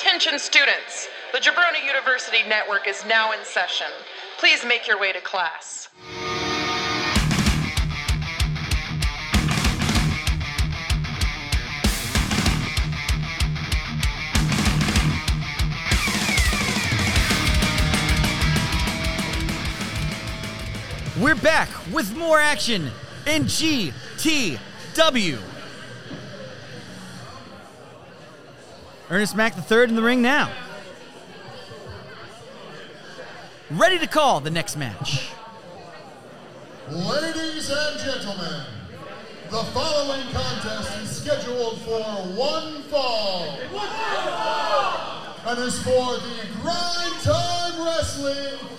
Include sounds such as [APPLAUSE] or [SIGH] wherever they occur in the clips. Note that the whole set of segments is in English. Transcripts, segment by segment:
Attention students! The Jabroni University Network is now in session. Please make your way to class. We're back with more action in GTW. Ernest Mack III in the ring now. Ready to call the next match. Ladies and gentlemen, the following contest is scheduled for one fall. And is for the Grind Time Wrestling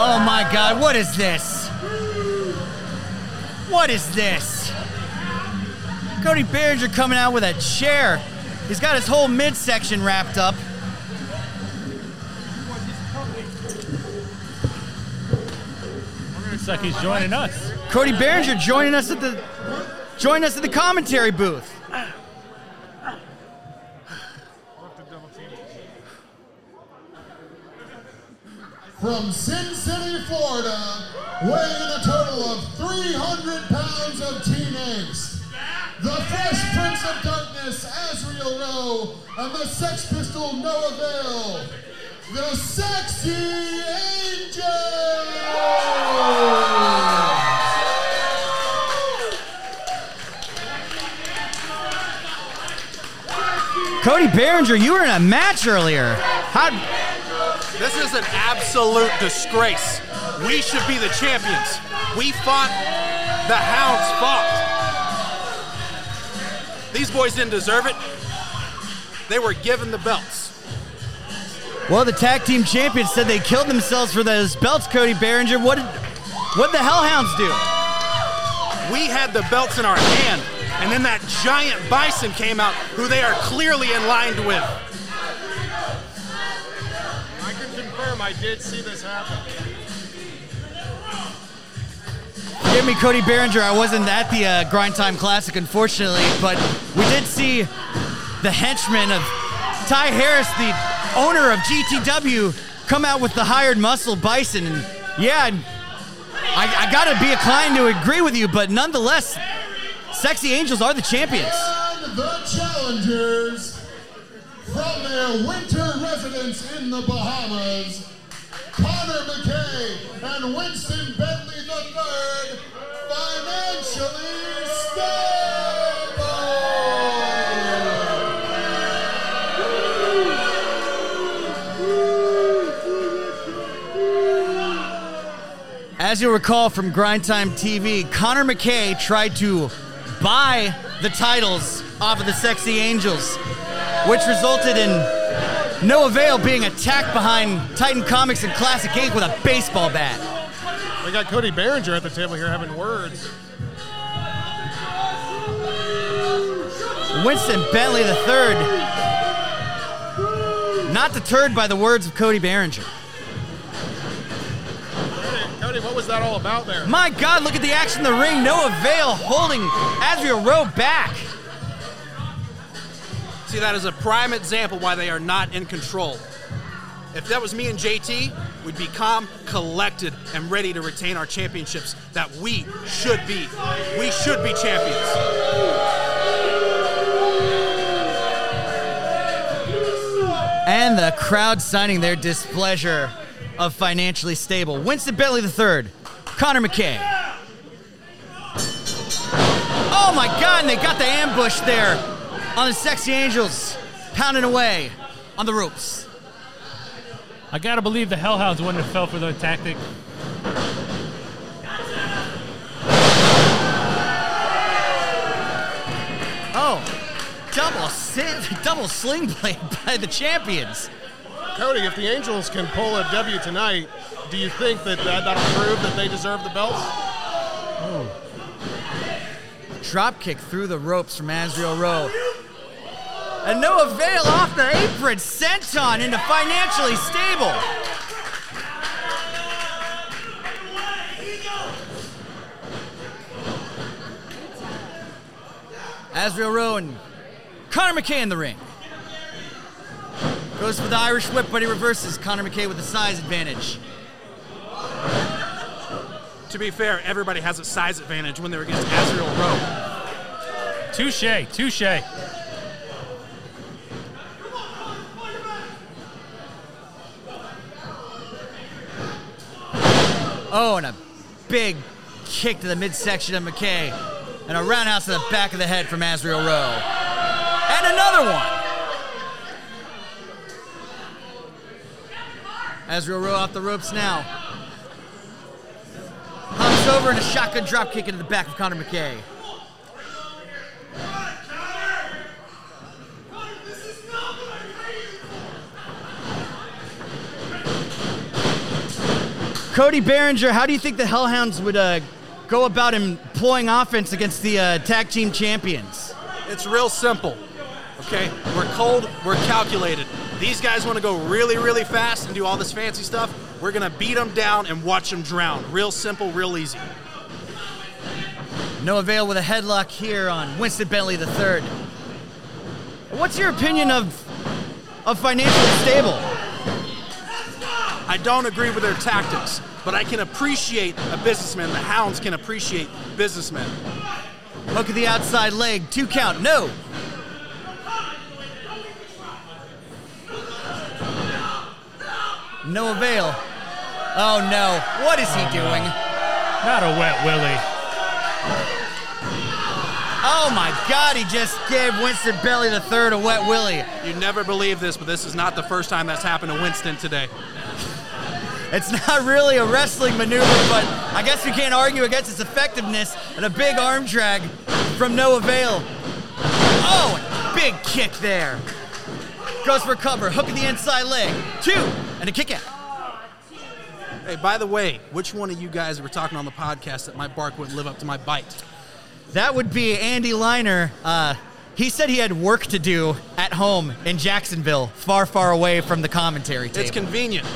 Oh my god, what is this? What is this? Cody Behringer coming out with a chair. He's got his whole midsection wrapped up. Looks like he's joining us. Cody Behringer joining us at the join us at the commentary booth. From Sin City, Florida, weighing a total of 300 pounds of teen angst, the Fresh Prince of Darkness, Azriel Rowe, and the Sex Pistol, Noah Vale, the Sexy Angel! Cody Behringer, you were in a match earlier. How This is an absolute disgrace. We should be the champions. We fought. The Hounds fought. These boys didn't deserve it. They were given the belts. Well, the tag team champions said they killed themselves for those belts, Cody Behringer. What did what the Hellhounds do? We had the belts in our hand, and then that giant bison came out, who they are clearly in line with. Can confirm I did see this happen. Forgive me, Cody Behringer. I wasn't at the uh, Grind Time Classic, unfortunately, but we did see the henchman of Ty Harris, the owner of GTW, come out with the hired muscle Bison. And yeah, I, I gotta be inclined to agree with you, but nonetheless, Sexy Angels are the champions. And the challengers from winter residence in the Bahamas, Connor McKay and Winston Bentley III, financially stable. As you'll recall from Grind Time TV, Connor McKay tried to buy the titles off of the Sexy Angels, which resulted in Noah Vale being attacked behind Titan Comics and Classic Inc. with a baseball bat. We got Cody Behringer at the table here having words. Winston Bentley III, not deterred by the words of Cody Behringer. Cody, Cody, what was that all about there? My God, look at the action in the ring. Noah Vale holding Azriel Rowe back. See, that is a prime example why they are not in control. If that was me and JT, we'd be calm, collected, and ready to retain our championships that we should be. We should be champions. And the crowd signing their displeasure of financially stable. Winston Bentley III, Connor McKay. Oh my God, and they got the ambush there on the Sexy Angels, pounding away on the ropes. I gotta believe the Hellhounds wouldn't have fell for the tactic. Oh, double sin, [LAUGHS] double sling blade by the champions. Cody, if the Angels can pull a W tonight, do you think that, that that'll prove that they deserve the belts? Drop kick through the ropes from Azriel Rowe and Noah Vale. off the apron, sent on into financially stable. Asriel Rowan, Connor McKay in the ring. Goes for the Irish whip, but he reverses Connor McKay with a size advantage. To be fair, everybody has a size advantage when they're against Asriel Rowan. Touche, touche. Oh, and a big kick to the midsection of McKay. And a roundhouse to the back of the head from Azrael Rowe. And another one. Azrael Rowe off the ropes now. Hops over and a shotgun drop kick into the back of Connor McKay. Cody Behringer, how do you think the Hellhounds would uh, go about employing offense against the uh, tag team champions? It's real simple. Okay? We're cold, we're calculated. These guys want to go really, really fast and do all this fancy stuff. We're going to beat them down and watch them drown. Real simple, real easy. Noah Vale with a headlock here on Winston Bentley III. What's your opinion of of financially stable? I don't agree with their tactics, but I can appreciate a businessman. The Hounds can appreciate businessmen. Hook of the outside leg, two count, no. No avail. Oh no, what is he doing? Not a wet willy. Oh my god, he just gave Winston Belly the third a wet willy. You never believe this, but this is not the first time that's happened to Winston today. It's [LAUGHS] not really a wrestling maneuver, but I guess you can't argue against its effectiveness and a big arm drag from Noah Vale. Oh, big kick there. Goes for cover, hooking the inside leg, two, and a kick out. Hey, by the way, which one of you guys were talking on the podcast that my bark wouldn't live up to my bite? That would be Andy Liner. Uh, he said he had work to do at home in Jacksonville, far, far away from the commentary table. It's convenient.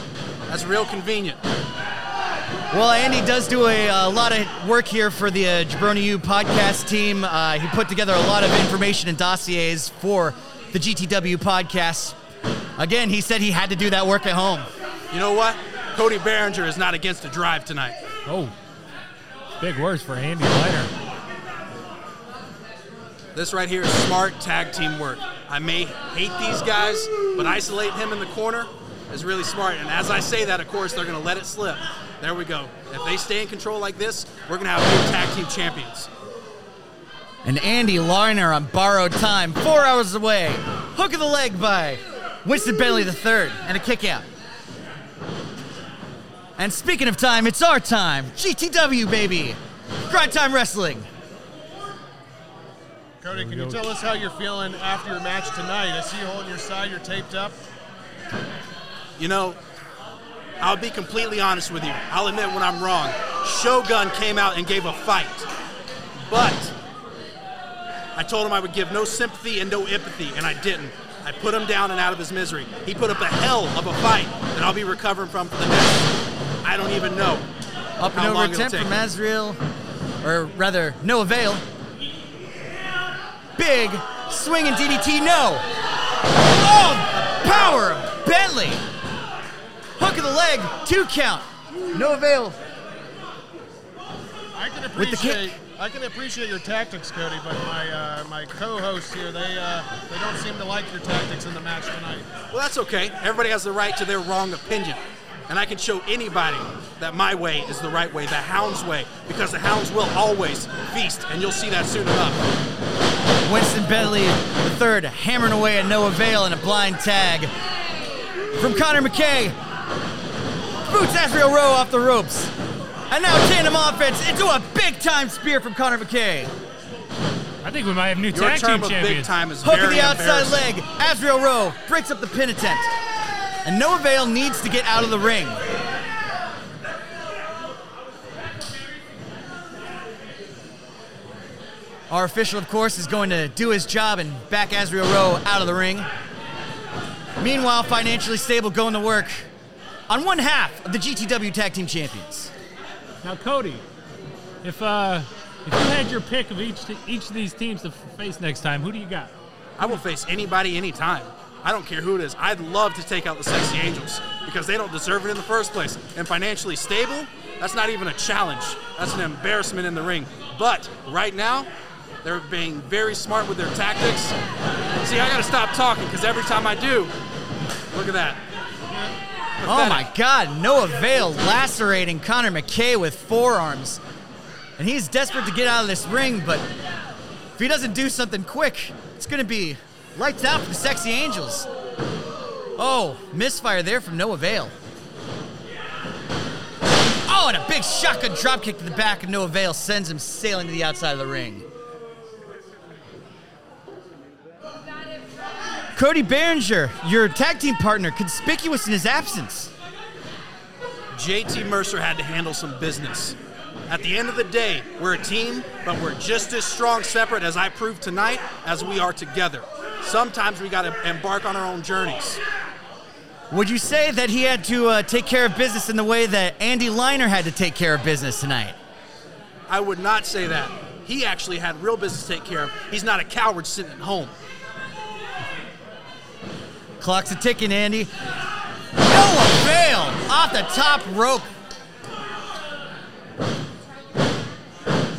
That's real convenient. Well, Andy does do a, a lot of work here for the uh, Jabroni U podcast team. Uh, he put together a lot of information and dossiers for the GTW podcast. Again, he said he had to do that work at home. You know what? Cody Behringer is not against a drive tonight. Oh, big words for Andy Liner. This right here is smart tag team work. I may hate these guys, but isolate him in the corner is really smart. And as I say that, of course, they're going to let it slip. There we go. If they stay in control like this, we're going to have new tag team champions. And Andy Liner on borrowed time, four hours away. Hook of the leg by Winston Bentley III, and a kick out. And speaking of time, it's our time. GTW, baby. Grind Time Wrestling. Cody, can you tell us how you're feeling after your match tonight? I see you holding your side, you're taped up. You know, I'll be completely honest with you. I'll admit when I'm wrong. Shogun came out and gave a fight. But I told him I would give no sympathy and no empathy, and I didn't. I put him down and out of his misery. He put up a hell of a fight that I'll be recovering from for the next. I don't even know. Up and How over long it'll attempt take. from Azrael, or rather, Noah Vale. Big swinging DDT, no. Oh, power of Bentley. Hook of the leg, two count. No avail. I can With the kick. appreciate I can appreciate your tactics, Cody, but my uh, my co-hosts here they uh, they don't seem to like your tactics in the match tonight. Well, that's okay. Everybody has the right to their wrong opinion. And I can show anybody that my way is the right way, the Hound's way, because the Hounds will always feast, and you'll see that soon enough. Winston Bentley the third, hammering away at Noah Vale in a blind tag. From Connor McKay, boots Azrael Rowe off the ropes. And now tandem offense into a big time spear from Connor McKay. I think we might have new Your tag term team of big champions. time is Hook of very the outside leg. Asriel Rowe breaks up the pin attempt. And Noah Vale needs to get out of the ring. Our official, of course, is going to do his job and back Azriel Rowe out of the ring. Meanwhile, financially stable going to work on one half of the GTW Tag Team Champions. Now, Cody, if uh, If you had your pick of each each of these teams to f- face next time, who do you got? I will face anybody anytime. I don't care who it is. I'd love to take out the Sexy Angels because they don't deserve it in the first place. And financially stable, that's not even a challenge. That's an embarrassment in the ring. But right now, they're being very smart with their tactics. See, I gotta stop talking because every time I do, look at that. Oh my God, Noah Vale lacerating Connor McKay with forearms. And he's desperate to get out of this ring, but if he doesn't do something quick, it's going to be lights out for the Sexy Angels. Oh, misfire there from Noah Vale. Oh, and a big shotgun dropkick to the back of Noah Vale sends him sailing to the outside of the ring. Cody Behringer, your tag team partner, conspicuous in his absence. JT Mercer had to handle some business. At the end of the day, we're a team, but we're just as strong separate as I proved tonight as we are together. Sometimes we got to embark on our own journeys. Would you say that he had to uh, take care of business in the way that Andy Liner had to take care of business tonight? I would not say that. He actually had real business to take care of. He's not a coward sitting at home. Clock's a ticking, Andy. Noah Vale off the top rope.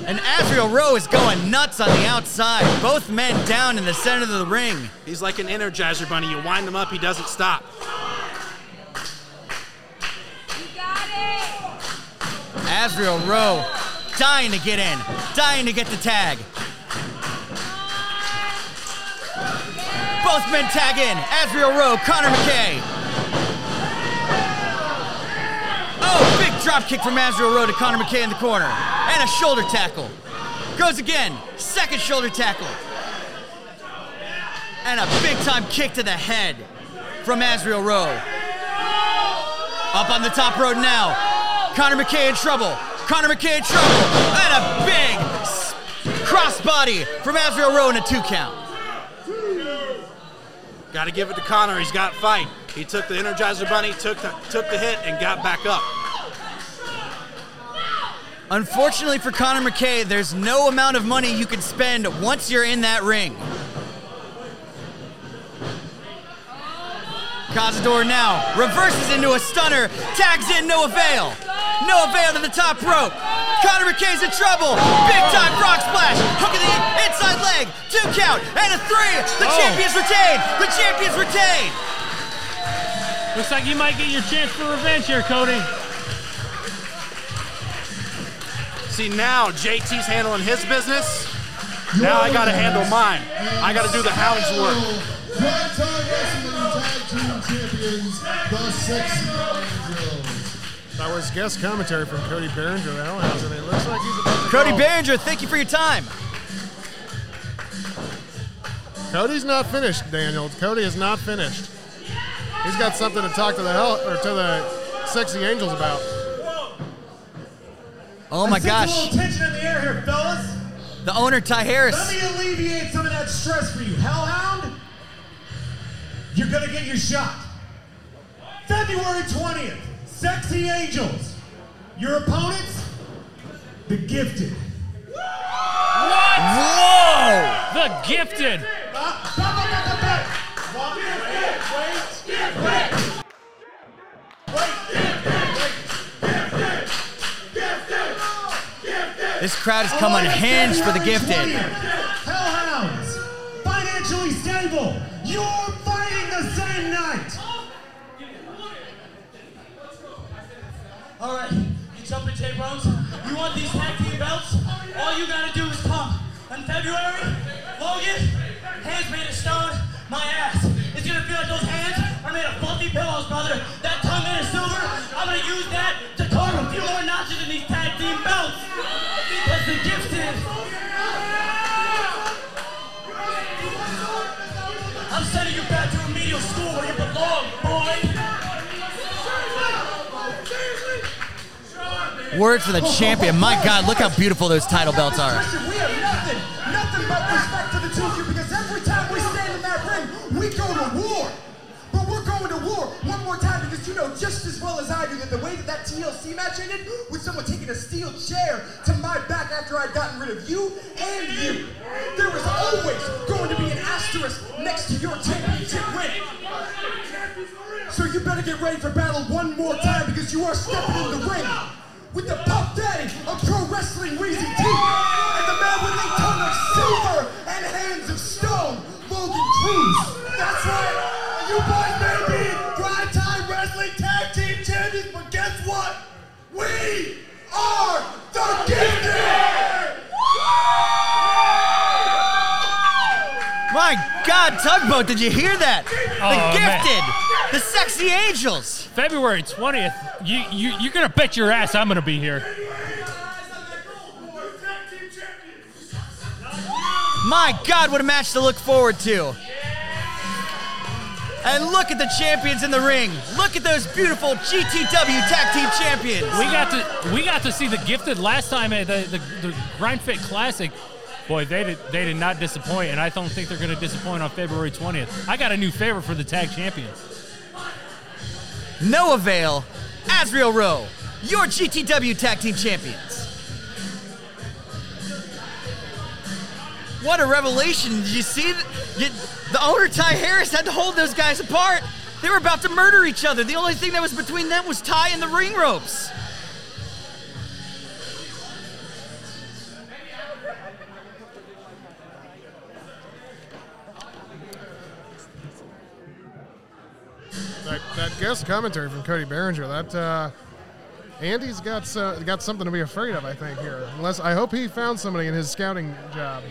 And Azrael Rowe is going nuts on the outside. Both men down in the center of the ring. He's like an energizer bunny. You wind him up, he doesn't stop. Azrael Rowe dying to get in, dying to get the tag. Both men tag in. Azrael Rowe, Connor McKay. Oh, big drop kick from Azrael Rowe to Connor McKay in the corner. And a shoulder tackle. Goes again. Second shoulder tackle. And a big time kick to the head from Azrael Rowe. Up on the top road now. Connor McKay in trouble. Connor McKay in trouble. And a big crossbody from Azrael Rowe in a two count. Got to give it to Connor. He's got fight. He took the Energizer Bunny, took the, took the hit, and got back up. Unfortunately for Connor McKay, there's no amount of money you can spend once you're in that ring. Cazador now reverses into a stunner, tags in Noah Vale. Noah Vale to the top rope. Connor McKay's in trouble. Big time rock splash. Hook of the inside leg. Two count and a three. The Oh. champion's retained. The champion's retained. Looks like you might get your chance for revenge here, Cody. See, now JT's handling his business. Now I got to handle mine. I got to do the hound's work. Primetime Wrestling Tag Team Champions, the Sexy Angels. That was guest commentary from Cody Behringer, the Hellhounds, and it looks like he's about to Cody go. Behringer, thank you for your time. Cody's not finished, Daniel. Cody is not finished. He's got something to talk to the hell or to the sexy angels about. Oh my I sense A gosh. little tension in the air here, fellas. The owner, Ty Harris. Let me alleviate some of that stress for you. Hellhound, you're gonna get your shot. February 20th, Sexy Angels. Your opponents, the Gifted. What? Whoa! The gifted. This crowd has come unhinged for the gifted. Hellhounds, financially stable. You're fighting the same night. All right, you jumping J Bros? You want these tag team belts? All you gotta do is come. In February, Logan, hands made of stone, my ass. It's gonna feel like those hands are made of fluffy pillows, brother. That tongue made of silver, I'm gonna use that to carve a few more notches in these tag team belts. Because the gifted. I'm sending you back to remedial school where you belong, boy. Word for the champion. My God, look how beautiful those title belts are. Do that the way that that TLC match ended was someone taking a steel chair to my back after I'd gotten rid of you and you. There was always going to be an asterisk next to your championship ring. So you better get ready for battle one more time because you are stepping in the ring with the Puff Daddy of pro wrestling, Weezy T, and the man with a tongue of silver and hands of stone, Logan Cruz. That's right. We are the Gifted! My God, Tugboat, did you hear that? Oh, the man. gifted, the sexy angels. February 20th. You you you're gonna bet your ass I'm gonna be here. My God, what a match to look forward to. And look at the champions in the ring. Look at those beautiful GTW Tag Team Champions. We got to we got to see the gifted last time at the the, the Grind Fit Classic. Boy, they did they did not disappoint, and I don't think they're going to disappoint on February 20th. I got a new favorite for the tag champions. Noah Vale, Azriel Rowe, your GTW Tag Team Champions. What a revelation. Did you see? th- You, the owner, Ty Harris, had to hold those guys apart. They were about to murder each other. The only thing that was between them was Ty and the ring ropes. That, that guest commentary from Cody Behringer, that uh, Andy's got got something to be afraid of, I think here. Unless I hope he found somebody in his scouting job.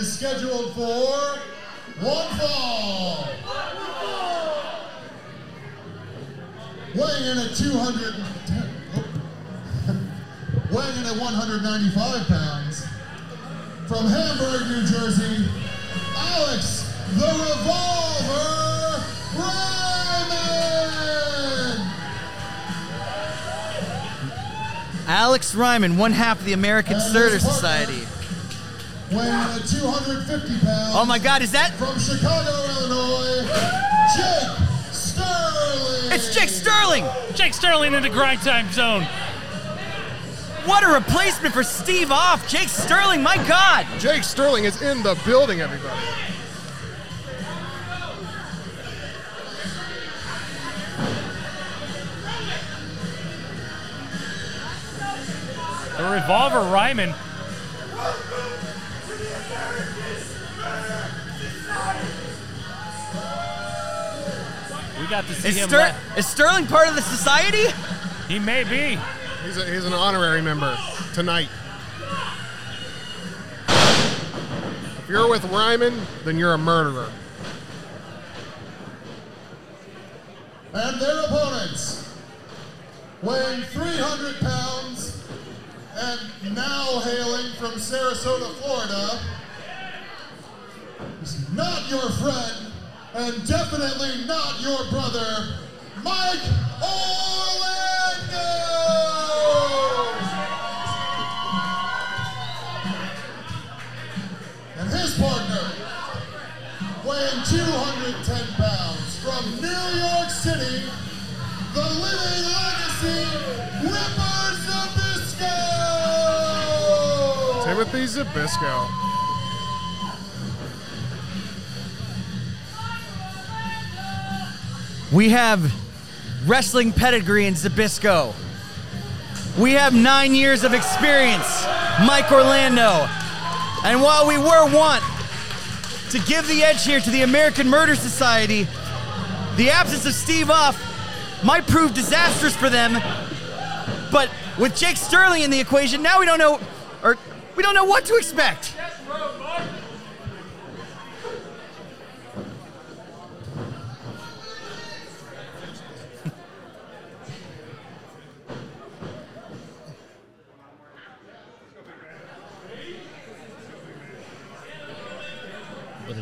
Is scheduled for one fall. Weighing in at 210, weighing in at 195 pounds, from Hamburg, New Jersey, Alex the Revolver Ryman. Alex Ryman, one half of the American partner, Society. Weighing in at 250 pounds. Oh my God, is that? From Chicago, Illinois, Jake Sterling. It's Jake Sterling! Jake Sterling in the grind time zone. What a replacement for Steve Off! Jake Sterling, my God! Jake Sterling is in the building, everybody. The revolver Ryman. Got to see Is, him. Ster- la- is Sterling part of the society? he may be. He's, a, he's an honorary member tonight. If you're with Ryman, then you're a murderer. And their opponents, weighing 300 pounds and now hailing from Sarasota, Florida, is not your friend and definitely not your brother, Mike Orlando! And his partner, weighing 210 pounds from New York City, the living legacy, Zabisco! Timothy Zabisco. We have wrestling pedigree in Zabisco. We have nine years of experience, Mike Orlando. And while we were wont to give the edge here to the American Murder Society, the absence of Steve Off might prove disastrous for them. But with Jake Sterling in the equation, now we don't know, or we don't know what to expect.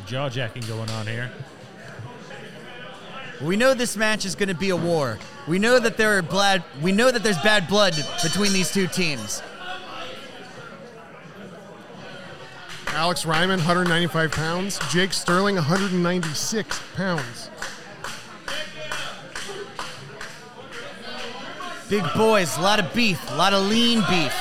jaw jacking going on here. We know this match is going to be a war. We know that there are blood. We know that there's bad blood between these two teams. Alex Ryman, 195 pounds. Jake Sterling, 196 pounds. Big boys, a lot of beef, a lot of lean beef.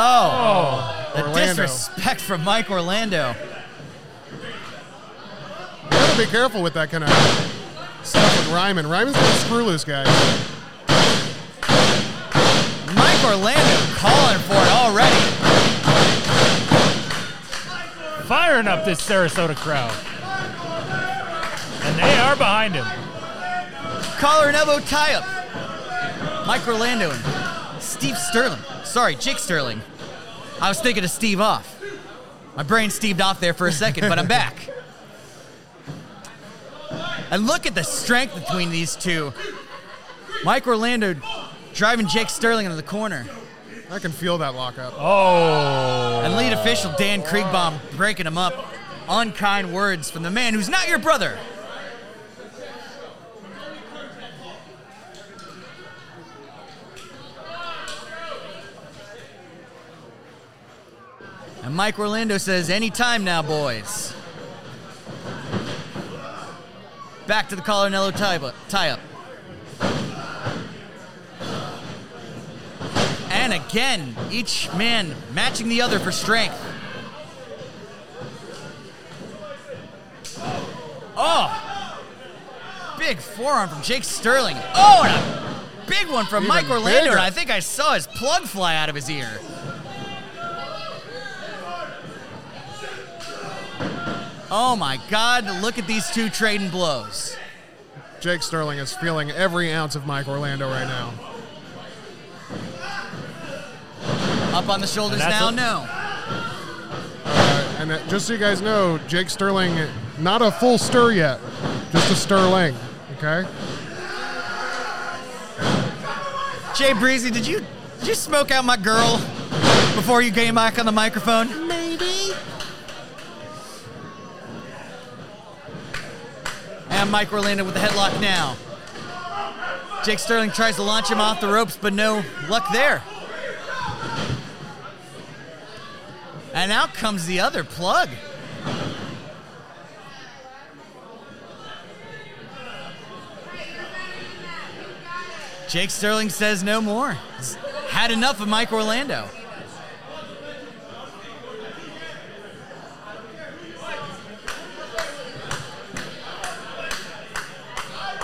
Oh. oh, the Orlando. disrespect from Mike Orlando. You gotta be careful with that kind of stuff with Ryman. Ryman's got a screw loose guy. Mike Orlando calling for it already. Firing up this Sarasota crowd. And they are behind him. Collar and elbow tie up. Mike Orlando and Steve Sterling. Sorry, Jake Sterling. I was thinking of Steve off. My brain steved off there for a second, but I'm back. And look at the strength between these two. Mike Orlando driving Jake Sterling into the corner. I can feel that lockup. Oh. And lead official Dan Kriegbaum breaking him up. Unkind words from the man who's not your brother. And Mike Orlando says, anytime now, boys. Back to the yellow tie tie up. And again, each man matching the other for strength. Oh! Big forearm from Jake Sterling. Oh, and a big one from Even Mike Orlando. bigger. And I think I saw his plug fly out of his ear. Oh my God, look at these two trading blows. Jake Sterling is feeling every ounce of Mike Orlando right now. Up on the shoulders now? a- No. Uh, and uh, just so you guys know, Jake Sterling, not a full stir yet, just a Sterling. Okay. Jay Breezy, did you did you smoke out my girl before you came back on the microphone? And Mike Orlando with the headlock now. Jake Sterling tries to launch him off the ropes, but no luck there. And out comes the other plug. Jake Sterling says no more. He's had enough of Mike Orlando.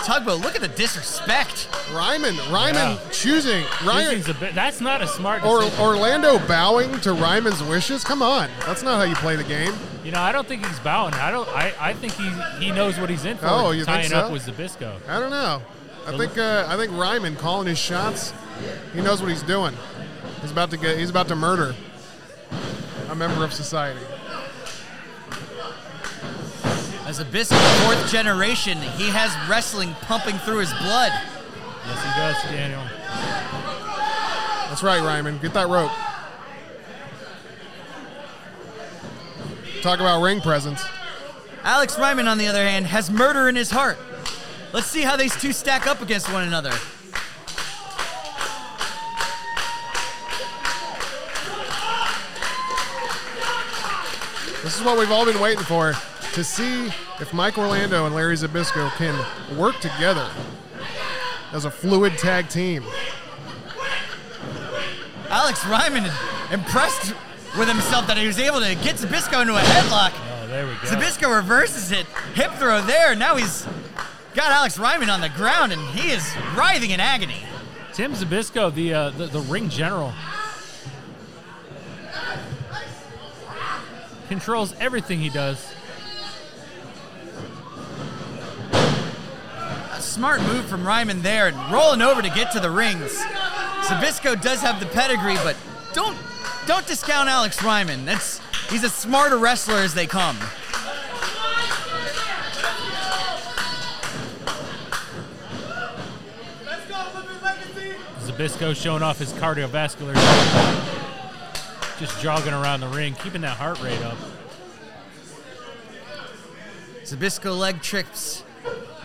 Tugboat, look at the disrespect. Ryman, Ryman Yeah. choosing This Ryman thing's a bit, that's not a smart or decision. Orlando bowing to Ryman's wishes. Come on, that's not how you play the game. You know, I don't think he's bowing. I don't. I, I think he he knows what he's in for. Oh, you think tying so? up with Zabisco. I don't know. I think uh, I think Ryman calling his shots. He knows what he's doing. He's about to get. He's about to murder a member of society. As a Biscuit fourth generation, he has wrestling pumping through his blood. Yes, he does, Daniel. That's right, Ryman. Get that rope. Talk about ring presence. Alex Ryman, on the other hand, has murder in his heart. Let's see how these two stack up against one another. This is what we've all been waiting for to see if Mike Orlando and Larry Zabisco can work together as a fluid tag team. Alex Ryman impressed with himself that he was able to get Zabisco into a headlock. Oh, there we go. Zabisco reverses it. Hip throw there. Now he's got Alex Ryman on the ground and he is writhing in agony. Tim Zabisco, the, uh, the the ring general, controls everything he does. Smart move from Ryman there and rolling over to get to the rings. Zabisco does have the pedigree, but don't don't discount Alex Ryman. That's he's as smart a wrestler as they come. Zabisco showing off his cardiovascular, just jogging around the ring, keeping that heart rate up. Zabisco leg trips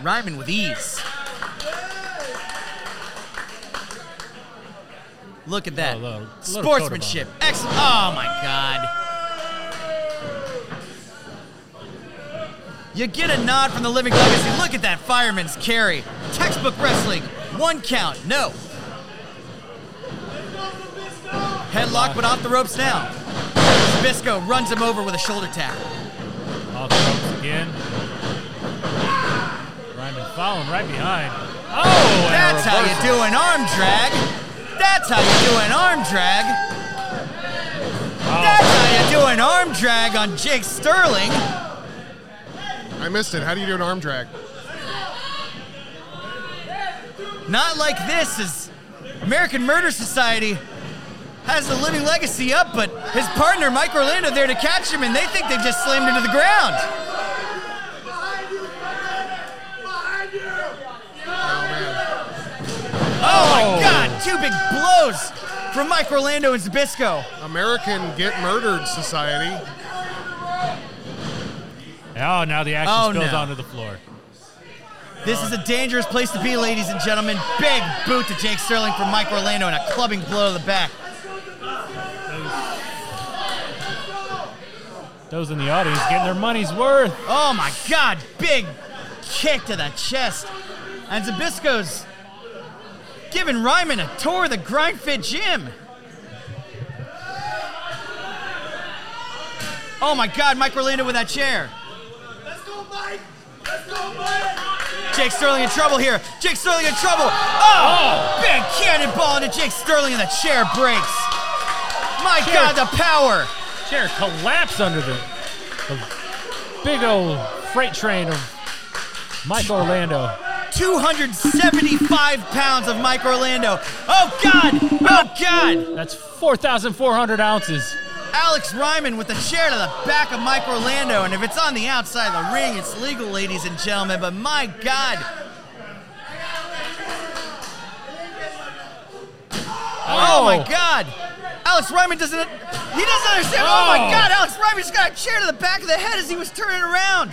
Ryman with ease. Look at that. Oh, little- little Sportsmanship. Excellent. Oh, my God. You get a nod from the Living Legacy. Look at that fireman's carry. Textbook wrestling. One count. No. Headlock, but off the ropes now. Bisco runs him over with a shoulder tackle. Off the ropes again. Ryman following right behind. Oh, That's how you do an arm drag. That's how you do an arm drag. That's how you do an arm drag on Jake Sterling. I missed it. How do you do an arm drag? Not like this, as American Murder Society has the living legacy up, but his partner, Mike Orlando, there to catch him, and they think they've just slammed into the ground. Oh my oh. God! Two big blows from Mike Orlando and Zabisco. American Get Murdered Society. Oh, now the action Oh, spills no. onto the floor. This is a dangerous place to be, ladies and gentlemen. Big boot to Jake Sterling from Mike Orlando and a clubbing blow to the back. Those in the audience getting their money's worth. Oh my God! Big kick to the chest. And Zabisco's giving Ryman a tour of the Grind Fit gym. Oh my God! Mike Orlando with that chair. Let's go, Mike! Let's go, Mike! Jake Sterling in trouble here. Jake Sterling in trouble. Oh! oh. Big cannonball into Jake Sterling and the chair breaks. My Chair. God, the power. Chair collapsed under the, the big old freight train of Mike Orlando. 275 pounds of Mike Orlando. Oh God! Oh God! That's 4,400 ounces. Alex Ryman with the chair to the back of Mike Orlando, and if it's on the outside of the ring, it's legal, ladies and gentlemen. But my God! Oh, my oh. God! Alex Ryman doesn't. He doesn't understand. Oh, my Oh. God! Alex Ryman just got a chair to the back of the head as he was turning around.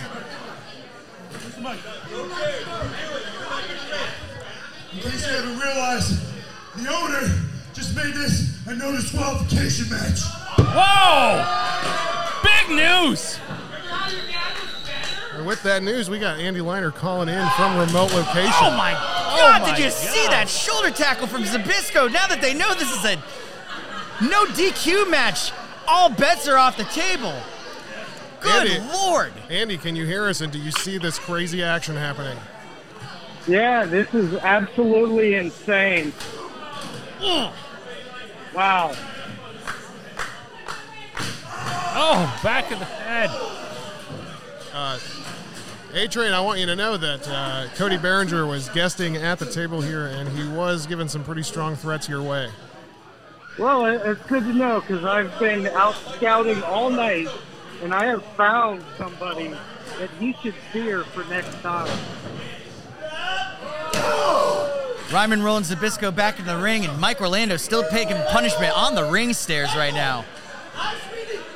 In case you haven't realized, the owner just made this a no disqualification match. Whoa! Big news! And with that news, we got Andy Liner calling in from remote location. Oh my oh God! my did you see that shoulder tackle from Zabisco? Now that they know this is a no DQ match, all bets are off the table. Good Andy. lord! Andy, can you hear us? And do you see this crazy action happening? Yeah, this is absolutely insane. Wow. Oh, back of the head. Uh, A Train, I want you to know that uh, Cody Behringer was guesting at the table here, and he was giving some pretty strong threats your way. Well, it's good to know because I've been out scouting all night, and I have found somebody that you should fear for next time. [GASPS] Ryman rolling Zabisco back in the ring, and Mike Orlando still taking punishment on the ring stairs right now.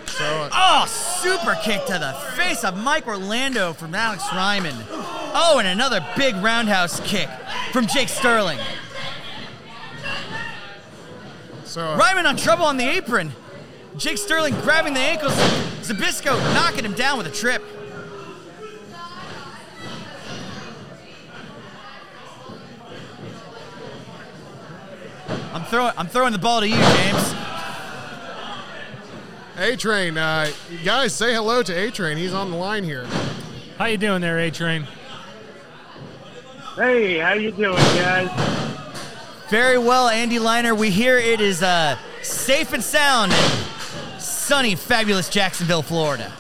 So, Oh, super kick to the face of Mike Orlando from Alex Ryman. Oh, and another big roundhouse kick from Jake Sterling. so uh, Ryman on trouble on the apron. Jake Sterling grabbing the ankles. Zabisco knocking him down with a trip. I'm throwing. I'm throwing the ball to you, James. A Train, uh, guys, say hello to A Train. He's on the line here. How you doing there, A-Train? Hey, how you doing, guys? Very well, Andy Liner. We hear it is uh, safe and sound in sunny, fabulous Jacksonville, Florida.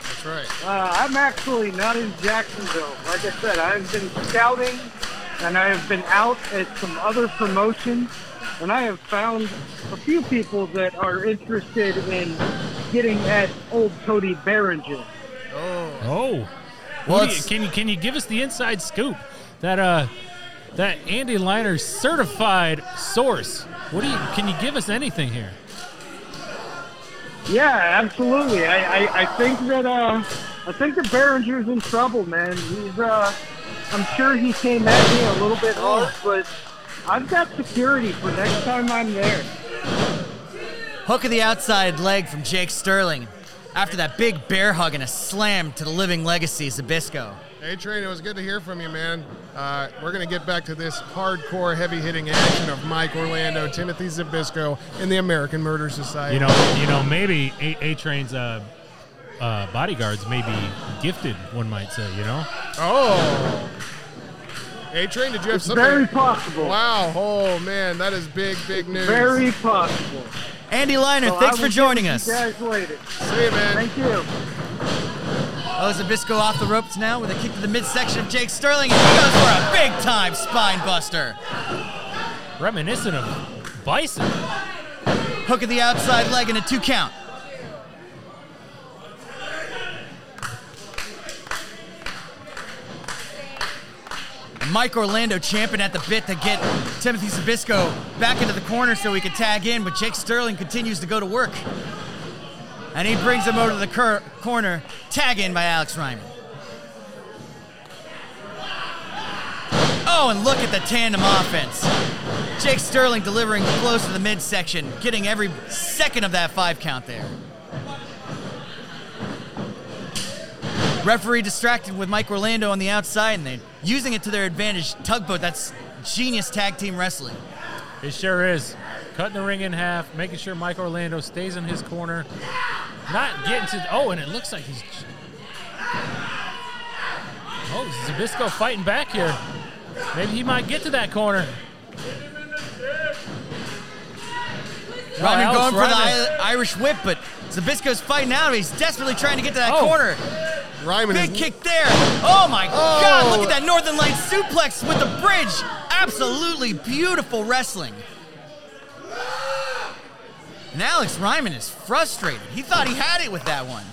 That's right. Uh, I'm actually not in Jacksonville. Like I said, I've been scouting, and I have been out at some other promotions, and I have found a few people that are interested in getting at old Cody Behringer. Oh. Well, What you- can you can you give us the inside scoop that uh that Andy Liner's certified source? What do you can you give us anything here? Yeah, absolutely. I, I, I think that uh, I think that Behringer's in trouble, man. He's uh, I'm sure he came at me a little bit hard, but I've got security for next time I'm there. Hook of the outside leg from Jake Sterling after that big bear hug and a slam to the living legacy Zabisco. Hey, Train, it was good to hear from you, man. Uh, we're going to get back to this hardcore, heavy hitting action of Mike Orlando, Timothy Zabisco, and the American Murder Society. You know, you know, maybe A, A Train's uh, uh, bodyguards may be gifted. One might say, you know. Oh. Hey, Train, did you have It's something? very possible. Wow. Oh, man, that is big, big news. Very possible. Andy Liner, So I thanks will for joining us. You guys later. See you, man. Thank you. Oh, Zabisco off the ropes now with a kick to the midsection of Jake Sterling, and he goes for a big time spine buster. Reminiscent of Bison. Hook of the outside leg and a two count. Mike Orlando champing at the bit to get Timothy Zabisco back into the corner so he could tag in, but Jake Sterling continues to go to work. And he brings him over to the cur- corner, tag in by Alex Ryman. Oh, and look at the tandem offense. Jake Sterling delivering close to the midsection, getting every second of that five count there. Referee distracted with Mike Orlando on the outside, and they're using it to their advantage. Tugboat, that's genius tag team wrestling. It sure is. Cutting the ring in half, making sure Mike Orlando stays in his corner. Not getting to. Oh, and it looks like he's. Oh, Zabisco fighting back here. Maybe he might get to that corner. Ryman going for Ryman. the Irish whip, but Zabisco's fighting out. He's desperately trying to get to that Oh. corner. Ryman Big is kick there. Oh my Oh. God! Look at that oh. Northern Lights suplex with the bridge. Absolutely beautiful wrestling. And Alex Ryman is frustrated. He thought he had it with that one.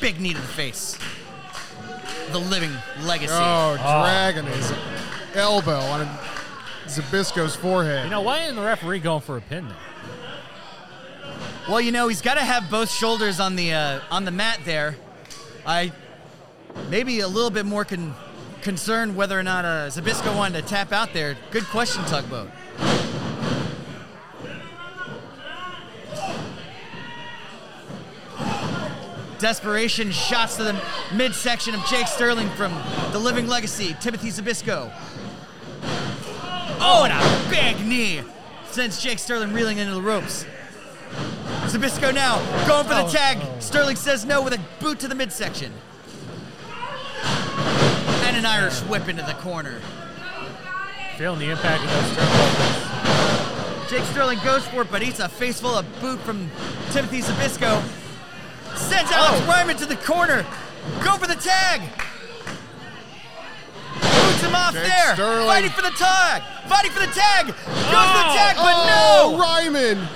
Big knee to the face. The living legacy. Oh, dragging his elbow on Zabisco's forehead. You know, why isn't the referee going for a pin there? Well, you know he's got to have both shoulders on the uh, on the mat there. I maybe a little bit more con- concerned whether or not uh, Zabisco wanted to tap out there. Good question, tugboat. Desperation shots to the midsection of Jake Sterling from the Living Legacy, Timothy Zabisco. Oh, and a big knee sends Jake Sterling reeling into the ropes. Zabisco now going for the Oh, tag. Oh. Sterling says no with a boot to the midsection. And an Irish whip into the corner. Feeling the impact of those turnbuckles. Jake Sterling goes for it, but eats a face full of boot from Timothy Zabisco. Sends Alex oh. Ryman to the corner. Go for the tag. Boots him off Jake there. Sterling. Fighting for the tag. Fighting for the tag. Goes for the oh. tag, but oh, no. Ryman!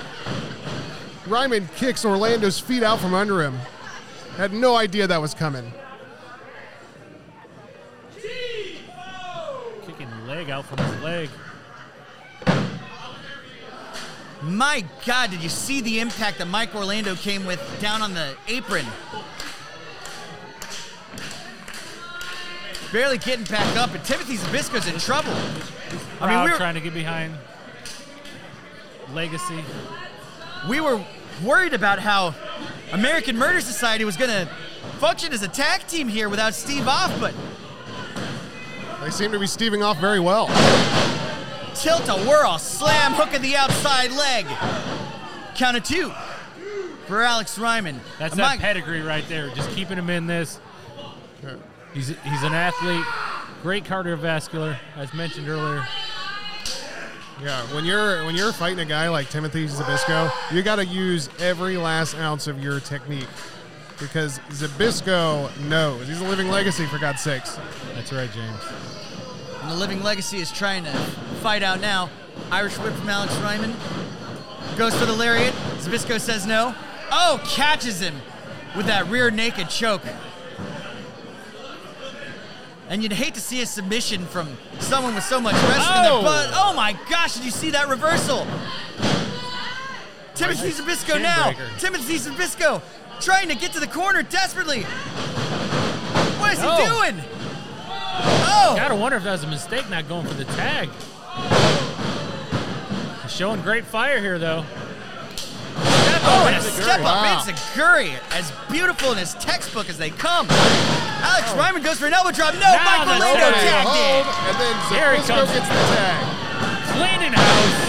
Ryman kicks Orlando's feet out from under him. Had no idea that was coming. Kicking leg out from his leg. My God, did you see the impact that Mike Orlando came with down on the apron? Barely getting back up, and Timothy Zabisco's in trouble. I mean, Crowd we were, trying to get behind Legacy. we were worried about how American Murder Society was going to function as a tag team here without Steve off, but They seem to be steving off very well. tilt a whirl, slam, hook of the outside leg. Count of two for Alex Ryman. That's And that Mike- pedigree right there. Just keeping him in this. He's he's an athlete, great cardiovascular, as mentioned earlier. Yeah, when you're when you're fighting a guy like Timothy Zabisco, you got to use every last ounce of your technique because Zabisco knows he's a living legacy for God's sakes. That's right, James. And the Living Legacy is trying to fight out now. Irish whip from Alex Ryman. Goes for the lariat. Zabisco says no. Oh, catches him with that rear naked choke. And you'd hate to see a submission from someone with so much wrestling in Oh. their butt. Oh my gosh, did you see that reversal? Timothy Nice Zabisco now. breaker. Timothy Zabisco trying to get to the corner desperately. What is he doing? Oh! Gotta wonder if that was a mistake not going for the tag. He's showing great fire here, though. Oh, and a step up Wow. Enzuigiri, as beautiful in his textbook as they come. Alex oh. Ryman goes for an elbow drop. No, Now Mike the Orlando tag. tagged in. and then Here he Zbyszko comes. gets the tag. Cleaning house.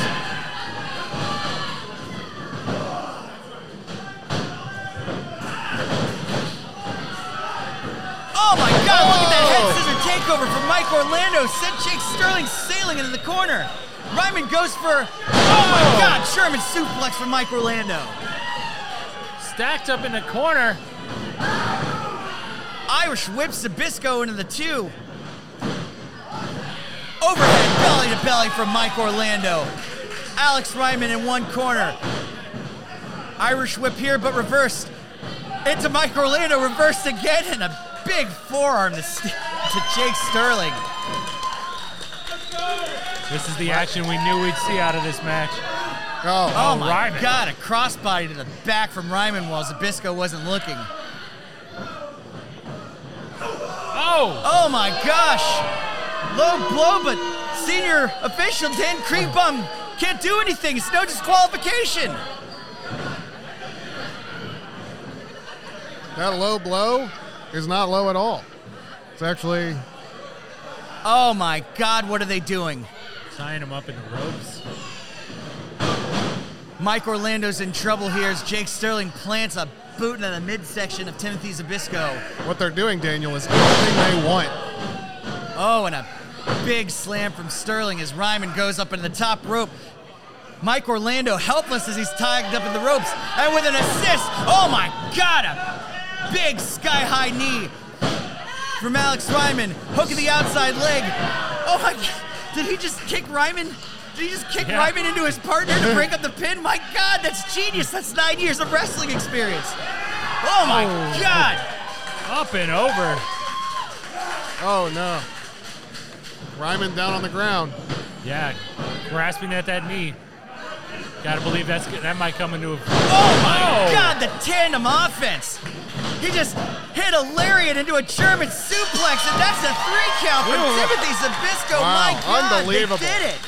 Oh my God! Look at that head Oh. scissor takeover from Mike Orlando. Sent Jake Sterling sailing into the corner. Ryman goes for. Oh my oh. God! German suplex from Mike Orlando. Stacked up in the corner. Irish whips Zabisco into the two. Overhead belly to belly from Mike Orlando. Alex Ryman in one corner. Irish whip here, but reversed. Into Mike Orlando, reversed again, and a big forearm to, to Jake Sterling. This is the action we knew we'd see out of this match. Oh, Oh, my Ryman. God, a crossbody to the back from Ryman while Zabisco wasn't looking. Oh! Oh my gosh! Low blow, but senior official Dan Kriegbaum can't do anything. It's no disqualification. that low blow is not low at all. It's actually Oh my God, what are they doing? Tying him up in the ropes. Mike Orlando's in trouble here as Jake Sterling plants a boot into the midsection of Timothy Zabisco. what they're doing, Daniel, is everything they want. Oh, and a big slam from Sterling as Ryman goes up into the top rope. Mike Orlando helpless as he's tagged up in the ropes. And with an assist, oh my God, a big sky high knee from Alex Ryman. Hook of the outside leg. Oh my God, did he just kick Ryman? Did he just kick Yeah. Ryman into his partner to break up the pin? My God, that's genius. That's nine years of wrestling experience. Oh my Oh. God. Up and over. Oh no. Ryman down on the ground. Yeah, grasping at that knee. Gotta believe that's that might come into a. Oh my Oh. God, the tandem offense. He just hit a lariat into a German suplex, and that's a three count from Timothy Zabisco. Wow, my God, unbelievable. they did it.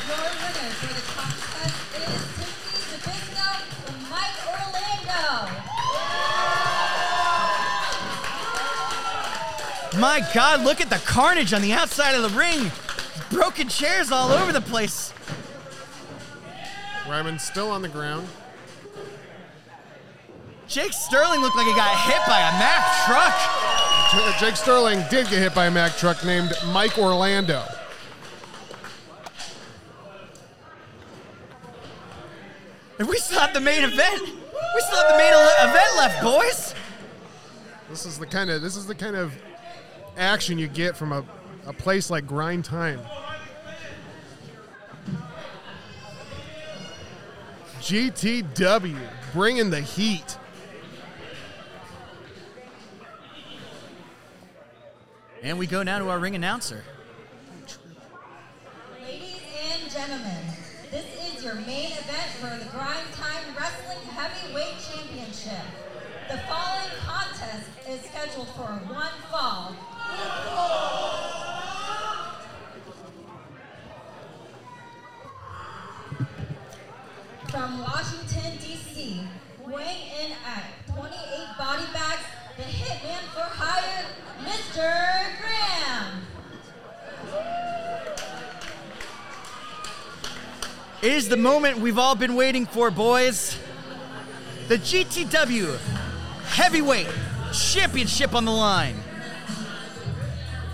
My God, look at the carnage on the outside of the ring. Broken chairs all over the place. Ryman's still on the ground. Jake Sterling looked like he got hit by a Mack truck. Jake Sterling did get hit by a Mack truck named Mike Orlando. And we still have the main event. We still have the main event left, boys. This is the kind of this is the kind of action you get from a, a place like Grind Time. GTW bringing the heat. And we go now to our ring announcer. Ladies and gentlemen, this is your main event for the Grind Time Wrestling Heavyweight Championship. The following contest is scheduled for one fall. From Washington, D.C., weighing in at 28 body bags, the hitman for hire, Mr. Graham. It is the moment we've all been waiting for, boys. The GTW Heavyweight Championship on the line.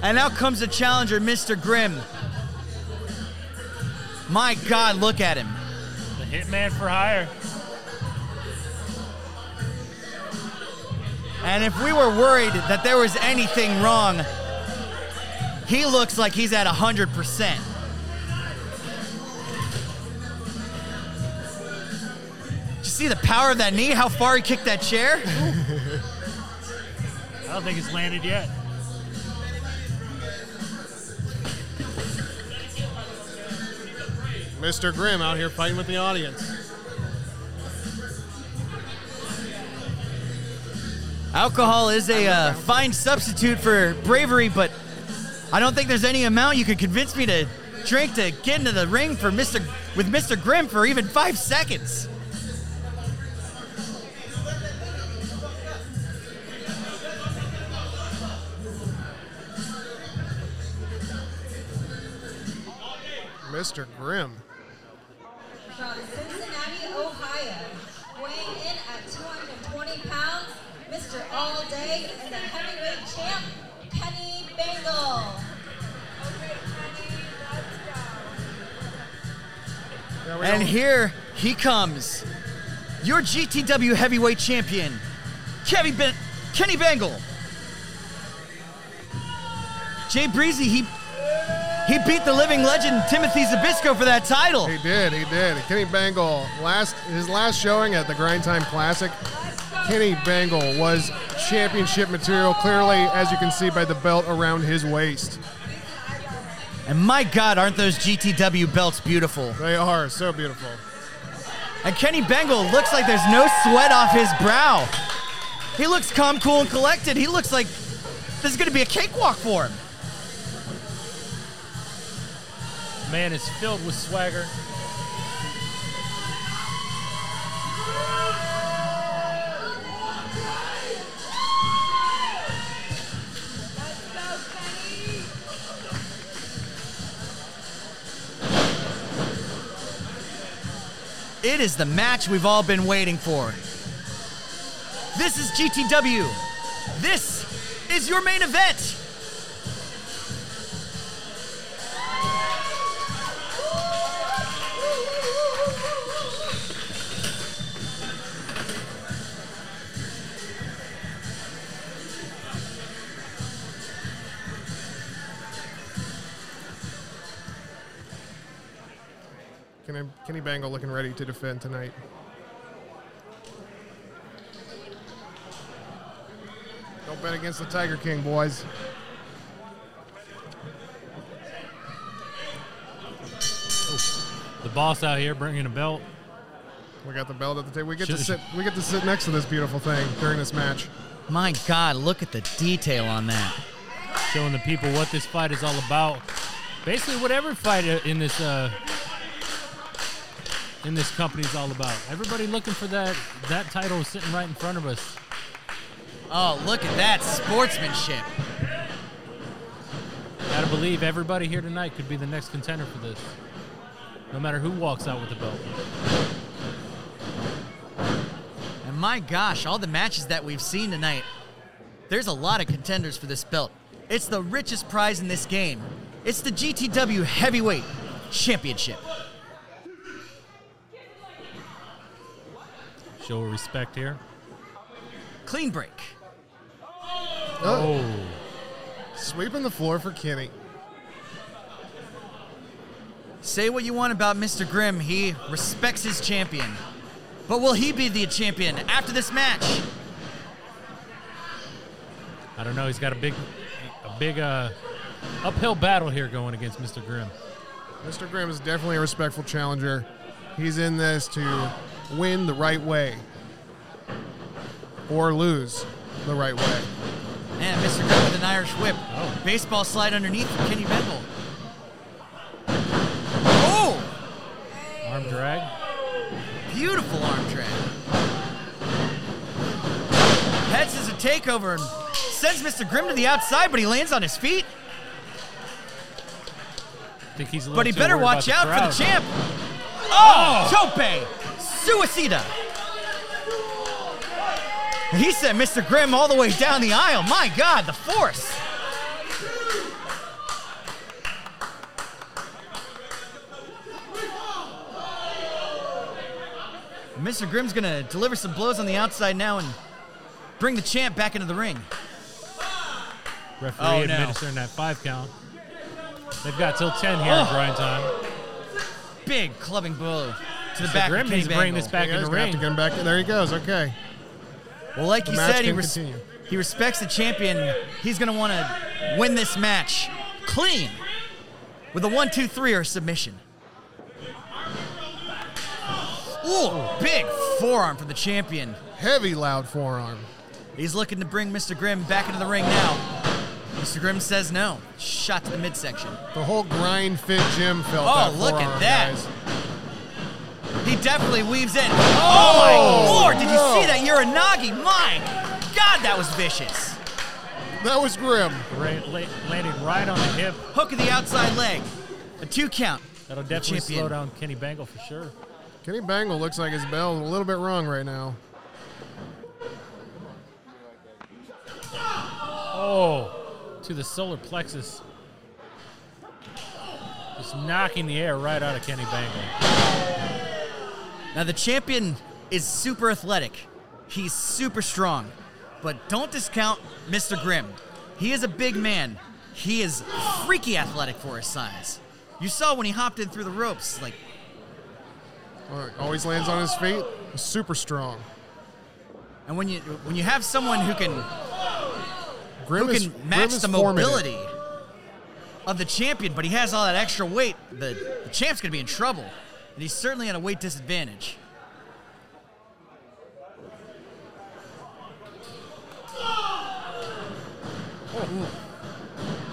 And now comes the challenger, Mr. Grimm. My God, look at him. The hitman for hire. And if we were worried that there was anything wrong, he looks like he's at 100%. Did you see the power of that knee? How far he kicked that chair? [LAUGHS] I don't think it's landed yet. Mr. Grimm out here fighting with the audience. Alcohol is a uh, fine substitute for bravery, but I don't think there's any amount you could convince me to drink to get into the ring for Mr. with Mr. Grimm for even five seconds. Mr. Grimm. From Cincinnati, Ohio, weighing in at 220 pounds, Mr. All Day and the heavyweight champ, Kenny Bengal. Yeah, we And here he comes, your GTW heavyweight champion, Kenny, ben- Kenny Bengal. Jay Breezy, he he beat the living legend Timothy Zabisco for that title. He did, he did. Kenny Bengal, last his last showing at the Grind Time Classic, Kenny Bengal was championship material, clearly, as you can see by the belt around his waist. And my God, aren't those GTW belts beautiful? They are so beautiful. And Kenny Bengal looks like there's no sweat off his brow. He looks calm, cool, and collected. He looks like this is going to be a cakewalk for him. Man is filled with swagger. It is the match we've all been waiting for. This is GTW. This is your main event. Kenny, Kenny Bengal looking ready to defend tonight. Don't bet against the Tiger King, boys. The boss out here bringing a belt. We got the belt at the table. We get to sit. We get to sit next to this beautiful thing during this match. My God, look at the detail on that. showing the people what this fight is all about. Basically, what every fight in this uh, in this company is all about. Everybody looking for that that title is sitting right in front of us. Oh, look at that sportsmanship. Gotta believe everybody here tonight could be the next contender for this. No matter who walks out with the belt. And my gosh, all the matches that we've seen tonight, there's a lot of contenders for this belt. It's the richest prize in this game. It's the GTW Heavyweight Championship. Show respect here. Clean break. Oh. Sweeping the floor for Kenny. Say what you want about Mr. Grimm, he respects his champion. But will he be the champion after this match? I don't know. He's got a big, a big uh, uphill battle here going against Mr. Grimm. Mr. Grimm is definitely a respectful challenger. He's in this to win the right way or lose the right way. Man, Mr. Grimm with an Irish whip. Oh. Baseball slide underneath for Kenny Bengal. Oh! Arm drag. Beautiful arm drag. Heads is a takeover and sends Mr. Grimm to the outside, but he lands on his feet. think he's a little But he better watch about out for the crowd. champ. Oh, oh! Tope! Suicida! He sent Mr. Grimm all the way down the aisle. My God, the force! Mr. Grimm's gonna deliver some blows on the outside now and bring the champ back into the ring. Referee Oh, no. administering that five count. They've got till 10 here in Oh. grind time. Big clubbing blow to the So back Grimm of Kenny needs to bring this back Yeah, in the gonna have ring. to get him back. There he goes. Okay. Well, like The you said, he, res- he respects the champion. He's going to want to win this match clean with a one, two, three or submission. Ooh, big forearm for the champion. Heavy, loud forearm. He's looking to bring Mr. Grimm back into the ring now. Mr. Grimm says no. Shot to the midsection. The whole grind fit gym felt Oh, that look at that. guys. He definitely weaves in. Oh, my oh! lord! Did you see oh. that Uranage? My God, that was vicious. That was grim. Ra- la- landing right on the hip. Hook of the outside leg. A two count. That'll definitely champion. slow down Kenny Bengal for sure. Kenny Bengal looks like his bell's a little bit wrong right now. Oh, to the solar plexus. Just knocking the air right out of Kenny Bengal. Now the champion is super athletic. He's super strong. But don't discount Mr. Grimm. He is a big man. He is freaky athletic for his size. You saw when he hopped in through the ropes, like Always lands on his feet. Super strong. and when you when you have someone who can Grim who is, can match is the formative. mobility of the champion, but he has all that extra weight, the, the champ's gonna be in trouble. And he's certainly at a weight disadvantage. Ooh.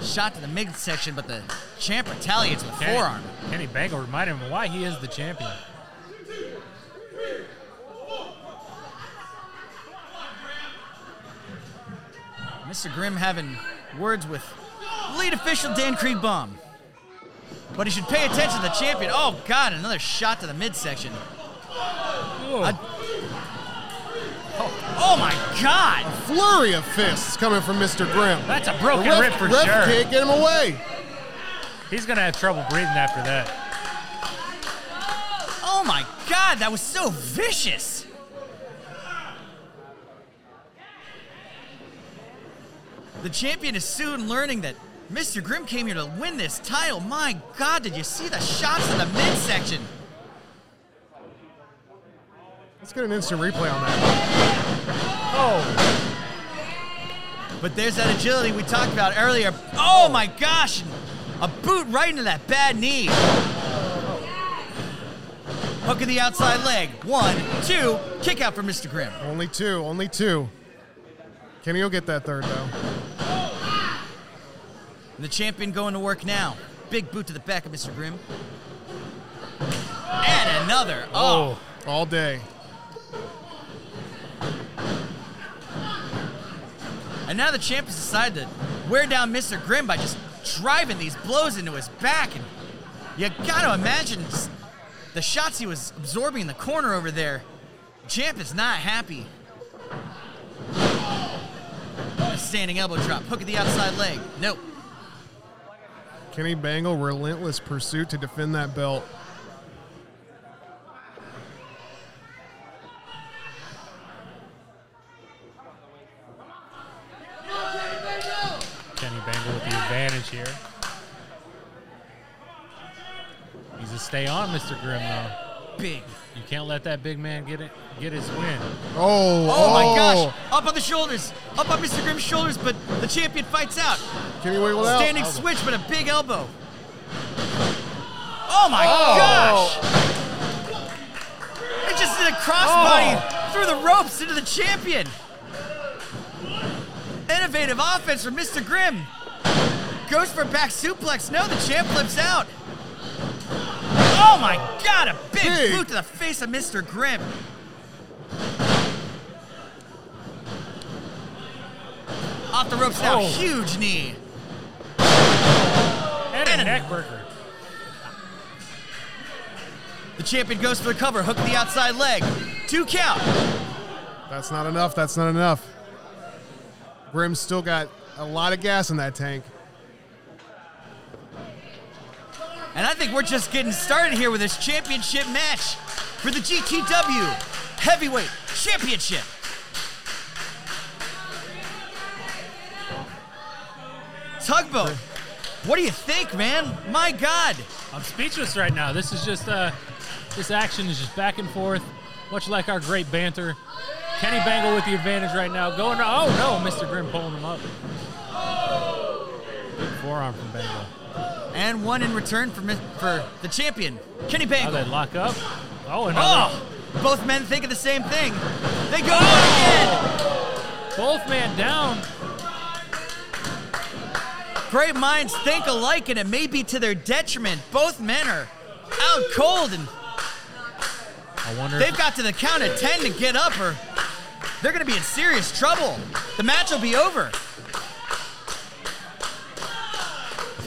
Shot to the midsection, but the champ retaliates with a Kenny, forearm. Kenny Bengal reminded him why he is the champion. Mr. Grimm having words with lead official Dan Kriegbaum. But he should pay attention to the champion. Oh, God, another shot to the midsection. A- oh, oh, my God. A Flurry of fists coming from Mr. Grimm. That's a broken ref, rib for ref sure. can't get him away. He's gonna have trouble breathing after that. Oh, my God, that was so vicious. The champion is soon learning that Mr. Grimm came here to win this title. My God, did you see the shots in the midsection? Let's get an instant replay on that. Oh, But there's that agility we talked about earlier. Oh my gosh! A boot right into that bad knee. Hook of the outside leg. One, two, kick out for Mr. Grimm. Only two. Only two. Kenny will get that third though. And the champion going to work now. Big boot to the back of Mr. Grimm. And another. Oh. oh. All day. And now the champ has decided to wear down Mr. Grimm by just driving these blows into his back. And you gotta imagine the shots he was absorbing in the corner over there. Champ is not happy. A standing elbow drop. Hook at the outside leg. Nope. Kenny Bengal, relentless pursuit to defend that belt. Kenny Bengal with the advantage here. He's a stay on, Mr. Grimm though. Big. You can't let that big man get it, get his win. Oh, Oh, my oh. gosh. Up on the shoulders. Up on Mr. Grimm's shoulders, but the champion fights out. Kenny wiggled out. Standing switch, but a big elbow. Oh my Oh. gosh! It just did a crossbody oh. through the ropes into the champion. Innovative offense from Mr. Grimm. Goes for a back suplex. No, the champ flips out. Oh my god, a big, Big. boot to the face of Mr. Grimm. Off the ropes now, Oh. huge knee. And a And a- neck breaker. The champion goes for the cover, hook the outside leg. Two count. That's not enough. That's not enough. Grimm's still got a lot of gas in that tank. And I think we're just getting started here with this championship match for the GTW Heavyweight Championship. Tugboat, what do you think, man? My God. I'm speechless right now. This is just uh, this action is just back and forth, much like our great banter. Kenny Bengal with the advantage right now. Going to, oh no, Mr. Grimm pulling him up. Forearm from Bengal. And one in return for, mi- for the champion, Kenny Now they lock up. Oh, oh another. Oh, both men think of the same thing. They go oh! again. Both men down. great minds think alike, and it may be to their detriment. Both men are out cold, and I wonder. they've got to the count of 10 to get up, or they're going to be in serious trouble. The match will be over.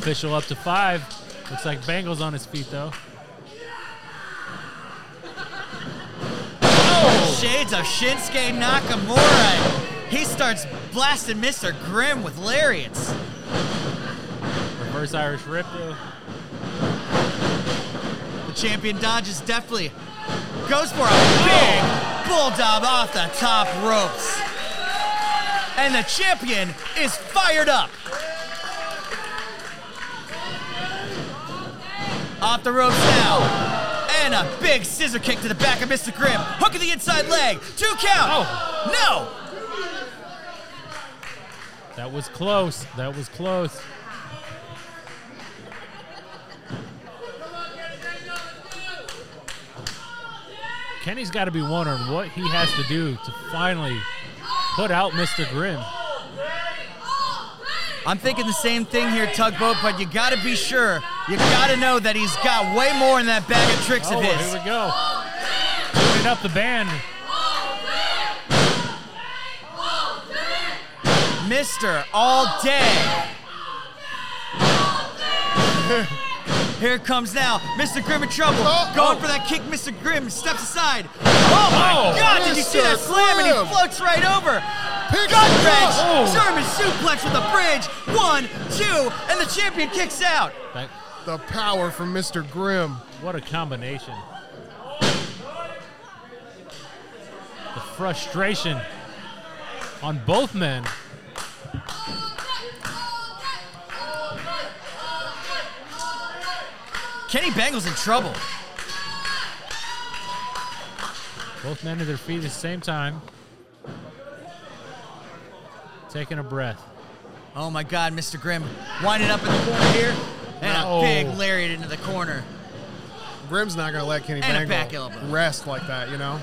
Official up to five. Looks like Bengals on his feet though. Oh, shades of Shinsuke Nakamura. He starts blasting Mr. Grimm with lariats. Reverse Irish rip though. The champion dodges deftly. Goes for a big bulldog off the top ropes. And the champion is fired up. Off the ropes now. And a big scissor kick to the back of Mr. Grimm. Hook of the inside leg. Two count. Oh. No. That was close. That was close. Kenny's got to be wondering what he has to do to finally put out Mr. Grimm. I'm thinking the same thing here, Tugboat, but you gotta be sure. You gotta know that he's got way more in that bag of tricks Oh, of his. here we go. Tuning up the band. Mr. All Day. [LAUGHS] Here comes now Mr. Grimm in trouble. Going for that kick. Mr. Grimm steps aside. Oh my Oh, God! Did you see that Mr. slam? And he floats right over. Picks Gut wrench. up. German suplex with a bridge. One, two, and the champion kicks out. That, The power from Mr. Grimm. what a combination. The frustration on both men. Kenny Bengal's in trouble. Both men to their feet at the same time. Taking a breath. Oh my God, Mr. Grimm winding up in the corner here. And No. a big lariat into the corner. Grim's not going to let Kenny And Bengal back rest like that, you know?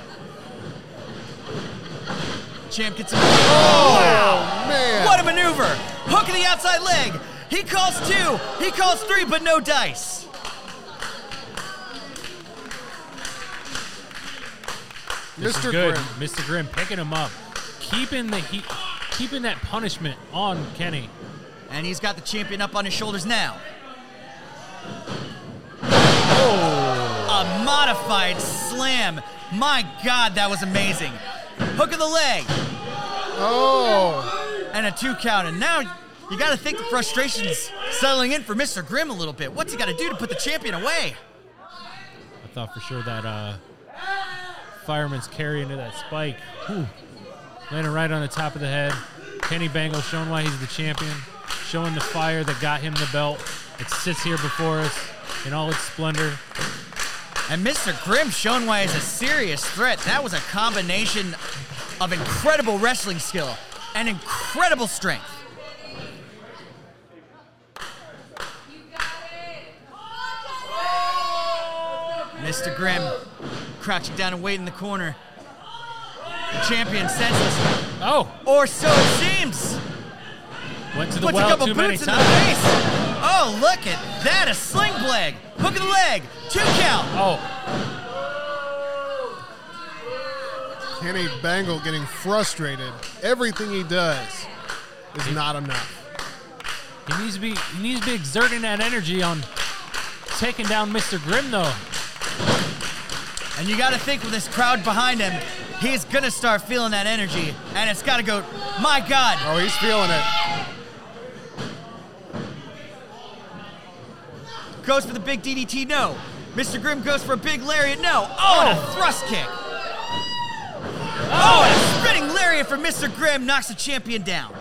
Champ gets him. Oh! oh, man. What a maneuver! Hook of the outside leg. He calls two. He calls three, but no dice. This Mr. is good. Grimm. Mr. Grimm picking him up, keeping the heat, keeping that punishment on Kenny. And he's got the champion up on his shoulders now. A modified slam. My God, that was amazing. Hook of the leg. Oh. And a two count. And now you got to think the frustration's settling in for Mr. Grimm a little bit. What's he got to do to put the champion away? I thought for sure that uh, fireman's carry into that spike. Whew. Landing right on the top of the head. Kenny Bengal showing why he's the champion, showing the fire that got him the belt. It sits here before us in all its splendor. And Mr. Grimm shown why he's a serious threat. That was a combination of incredible wrestling skill and incredible strength. Mr. Grimm crouching down and waiting in the corner. The champion senses, Oh, or so it seems. went to the Puts a well couple too many boots in the times. face. Oh, look at that. A sling blade. Hook of the leg. Two count. Oh, Kenny Bengal getting frustrated. Everything he does is not enough. he needs to be he needs to be exerting that energy on taking down Mr. Grimm though. And you got to think with this crowd behind him, he's going to start feeling that energy. And it's got to go, my God. Oh, he's feeling it. Goes for the big DDT, no. Mr. Grimm goes for a big lariat, no. Oh, and a oh. thrust kick. Oh, and a spinning lariat for Mr. Grimm knocks the champion down.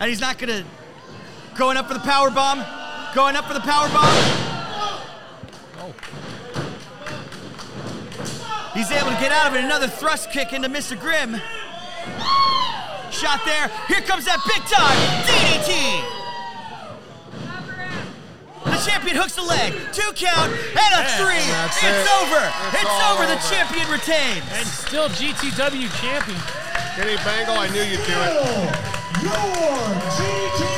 And he's not to, going up for the power bomb, going up for the power bomb. Oh. He's able to get out of it. Another thrust kick into Mr. Grimm. Shot there. Here comes that big time DDT. The champion hooks the leg. Two count and a three. That's it's it. over. It's It's, all over. The over. champion retains. And still GTW champion. Kenny Bengal, I knew you'd do it. your GTW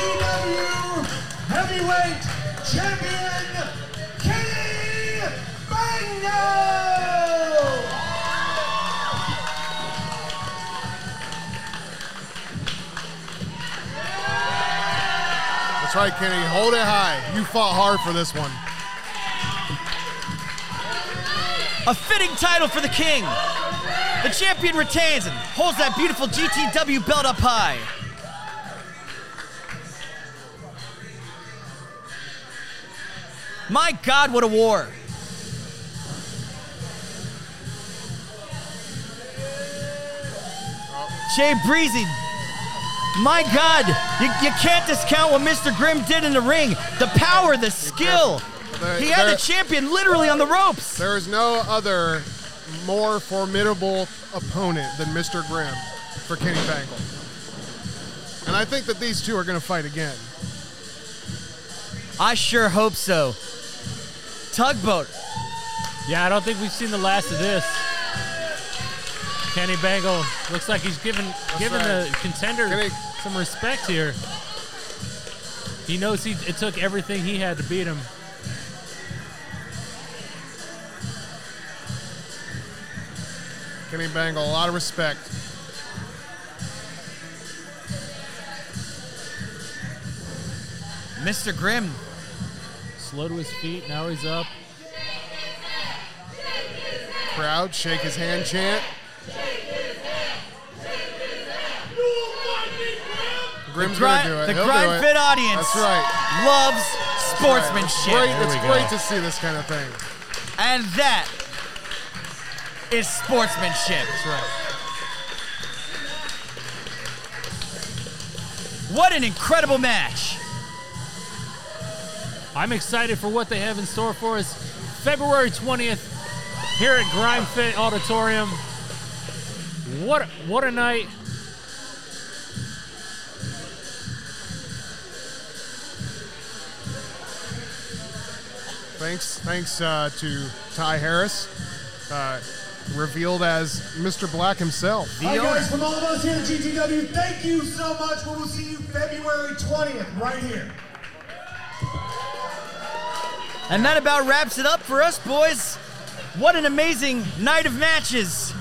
That's right, Kenny. Hold it high. You fought hard for this one. A fitting title for the king. The champion retains and holds that beautiful GTW belt up high. My God, what a war! Jay Breezy, my God, you, you can't discount what Mr. Grimm did in the ring. The power, the skill. There- He had there- the champion literally on the ropes. There is no other more formidable opponent than Mr. Grimm for Kenny Bengal. And I think that these two are going to fight again. I sure hope so. Tugboat. Yeah, I don't think we've seen the last of this. Kenny Bengal looks like he's giving giving the contender Kenny- some respect here. He knows he it took everything he had to beat him. Kenny Bengal, a lot of respect. Mr. Grimm. Slow to his feet. Now he's up. Crowd, shake his hand chant. Grimm's Grind- gonna do it. the He'll Grind do it. Fit audience That's right. loves It's sportsmanship. great. It's we great to see this kind of thing. And that is sportsmanship. That's right. What an incredible match. I'm excited for what they have in store for us February 20th here at Grind Fit Auditorium. What what a night. Thanks, thanks uh, to Ty Harris, uh, revealed as Mr. Black himself. Hi guys, from all of us here at GTW, thank you so much. We will see you February 20th right here. And that about wraps it up for us, boys. What an amazing night of matches.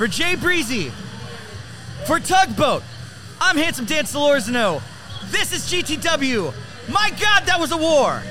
For Jay Breezy, for Tugboat, I'm Handsome Dan Solorzano. Oh, this is GTW. My God, that was a war.